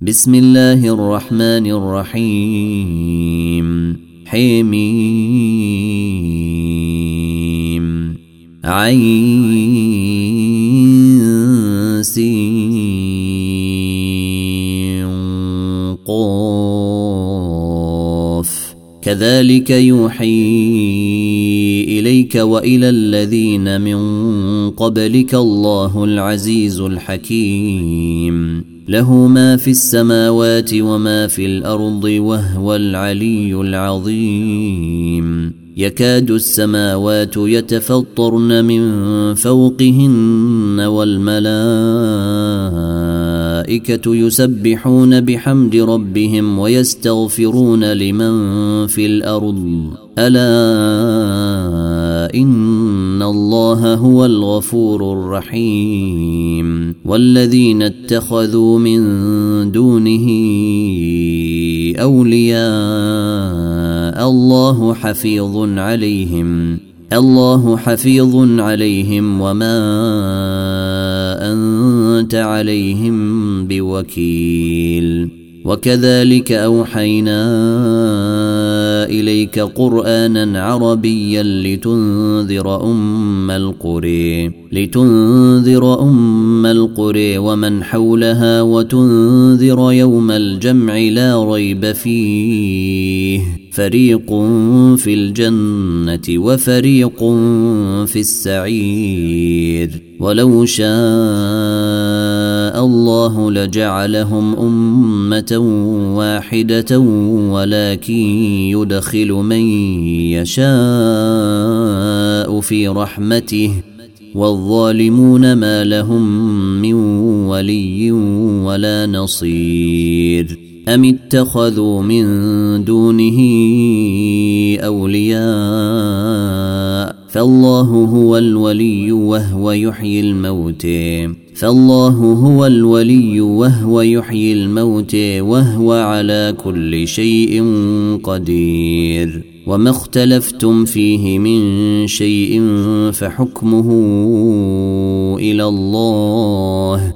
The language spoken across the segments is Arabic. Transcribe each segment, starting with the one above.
بسم الله الرحمن الرحيم. حميم. قاف. كذلك يوحي إليك وإلى الذين من قبلك الله العزيز الحكيم. له ما في السماوات وما في الأرض وهو العلي العظيم. يكاد السماوات يتفطرن من فوقهن والملائكة يسبحون بحمد ربهم ويستغفرون لمن في الأرض. ألا إن الله هو الغفور الرحيم. والذين اتخذوا من دونه أولياء الله حفيظ عليهم الله حفيظ عليهم وما أنت عليهم بوكيل. وكذلك أوحينا إليك قرآنا عربيا لتنذر أم القري لتنذر أم القري ومن حولها وتنذر يوم الجمع لا ريب فيه. فريق في الجنة وفريق في السعير. ولو شاء الله لجعلهم أمة واحدة ولكن يدخل من يشاء في رحمته والظالمون ما لهم من ولي ولا نصير أم اتخذوا من دونه أولياء فالله هو الولي وهو يحيي الموت. فالله هو الولي وهو يحيي الموت وهو على كل شيء قدير. وما اختلفتم فيه من شيء فحكمه إلى الله.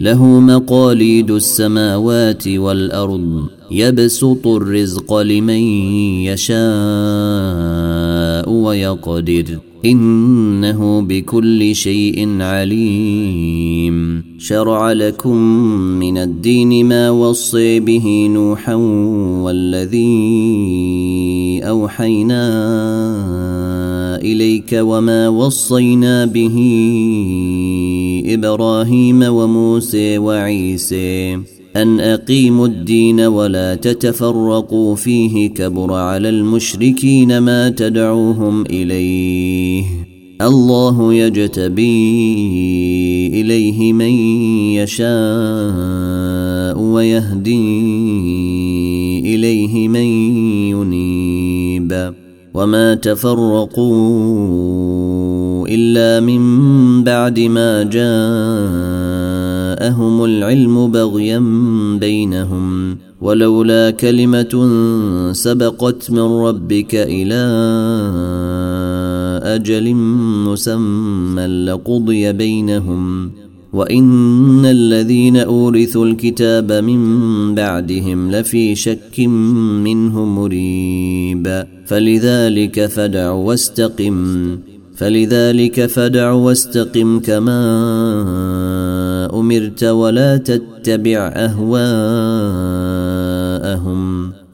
له مقاليد السماوات والأرض يبسط الرزق لمن يشاء ويقدر. إنه بكل شيء عليم. شرع لكم من الدين ما وصي به نوحا والذي أوحينا إليك وما وصينا به إبراهيم وموسى وعيسى أن أقيموا الدين ولا تتفرقوا فيه كبر على المشركين ما تدعوهم إليه الله يجتبي إليه من يشاء ويهدي إليه من ينيب وما تفرقوا إلا من بعد ما جاءهم العلم بغيا بينهم. ولولا كلمة سبقت من ربك إلى أجل مسمى لقضي بينهم. وإن الذين أورثوا الكتاب من بعدهم لفي شك منه مريب. فلذلك فدع واستقم. فلذلك فدع واستقم كما أمرت ولا تتبع أهواءهم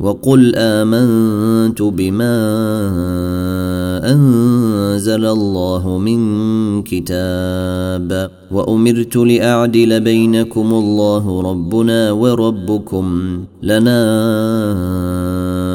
وقل آمنت بما أنزل الله من كتاب وأمرت لأعدل بينكم الله ربنا وربكم لنا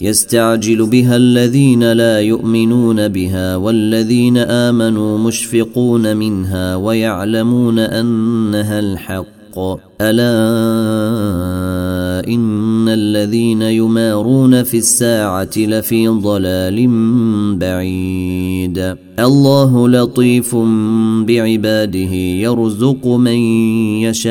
يستعجل بها الذين لا يؤمنون بها والذين آمنوا مشفقون منها ويعلمون أنها الحق. ألا إن الذين يمارون في الساعة لفي ضلال بعيد. الله لطيف بعباده يرزق من يشاء.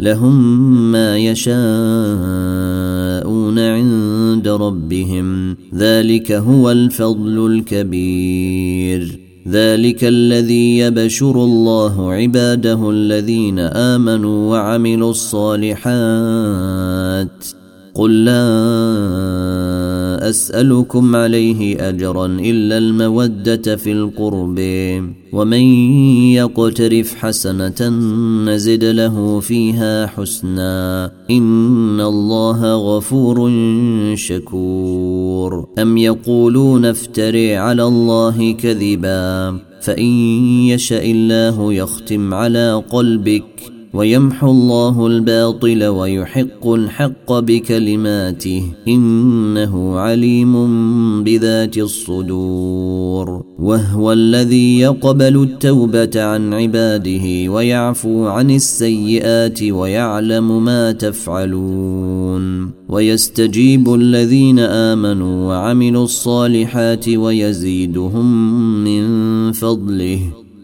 لهم ما يشاءون عند ربهم. ذلك هو الفضل الكبير. ذلك الذي يبشر الله عباده الذين آمنوا وعملوا الصالحات. قل لا أسألكم عليه أجرا إلا المودة في القرب ومن يقترف حسنة نزد له فيها حسنا. إن الله غفور شكور. أم يقولون افتري على الله كذبا فإن يشأ الله يختم على قلبك. ويمحو الله الباطل ويحق الحق بكلماته إنه عليم بذات الصدور وهو الذي يقبل التوبة عن عباده ويعفو عن السيئات ويعلم ما تفعلون ويستجيب الذين آمنوا وعملوا الصالحات ويزيدهم من فضله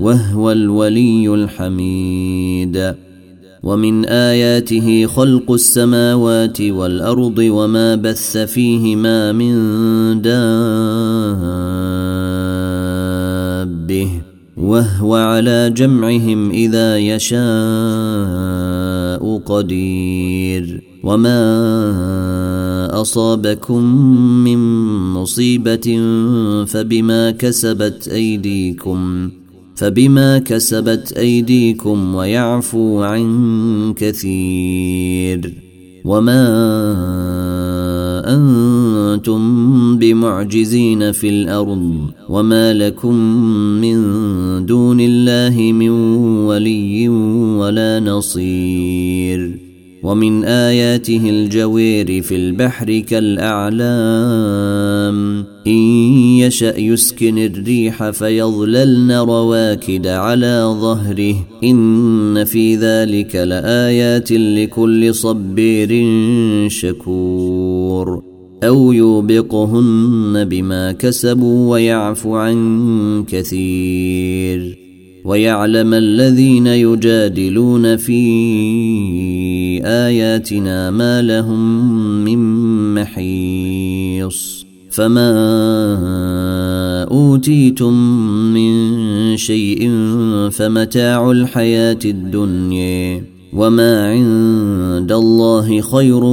وهو الولي الحميد. ومن آياته خلق السماوات والأرض وما بث فيهما من دابه. وهو على جمعهم إذا يشاء قدير. وما أصابكم من مصيبة فبما كسبت أيديكم. فبما كسبت أيديكم ويعفو عن كثير وما أنتم بمعجزين في الأرض وما لكم من دون الله من ولي ولا نصير ومن آياته الجوير في البحر كالأعلام إن يشأ يسكن الريح فيظللن رواكد على ظهره. إن في ذلك لآيات لكل صبير شكور. أو يوبقهن بما كسبوا ويعفو عن كثير. ويعلم الذين يجادلون في آياتنا ما لهم من محيص. فما اوتيتم من شيء فمتاع الحياة الدنيا وما عند الله خير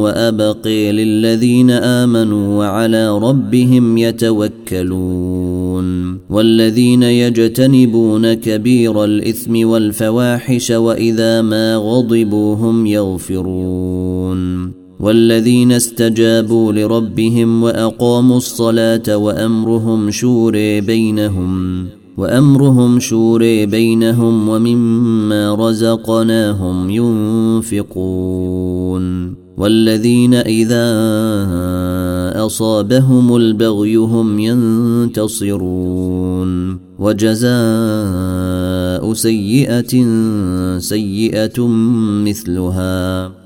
وابقي للذين امنوا وعلى ربهم يتوكلون والذين يجتنبون كبير الاثم والفواحش واذا ما غضبوا هم يغفرون والذين استجابوا لربهم وأقاموا الصلاة وأمرهم شوري بينهم وأمرهم شوري بينهم ومما رزقناهم ينفقون. والذين إذا أصابهم البغي هم ينتصرون. وجزاء سيئة سيئة مثلها.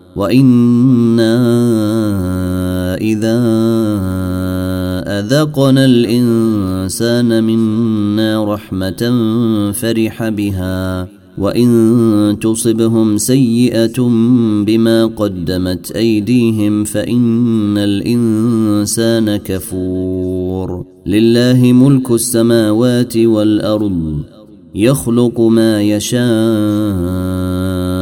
وأنا اذا اذقنا الانسان منا رحمه فرح بها وان تصبهم سيئه بما قدمت ايديهم فان الانسان كفور لله ملك السماوات والارض يخلق ما يشاء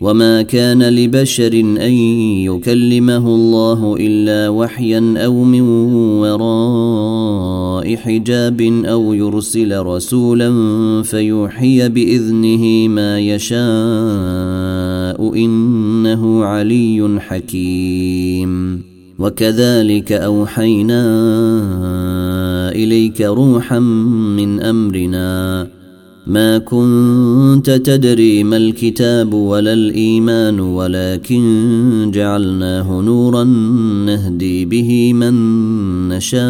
وما كان لبشر ان يكلمه الله الا وحيا أو من وراء حجاب أو يرسل رسولا فيوحي باذنه ما يشاء انه علي حكيم وكذلك اوحينا اليك روحا من امرنا ما كنت تدري ما الكتاب ولا الإيمان ولكن جعلناه نورا نهدي به من نشاء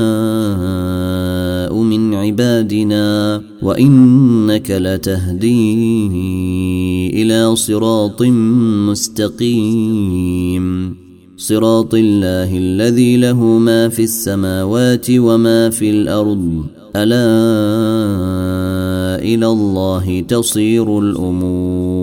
من عبادنا. وإنك لتهدي إلى صراط مستقيم. صراط الله الذي له ما في السماوات وما في الأرض. ألا إلى الله تصير الأمور.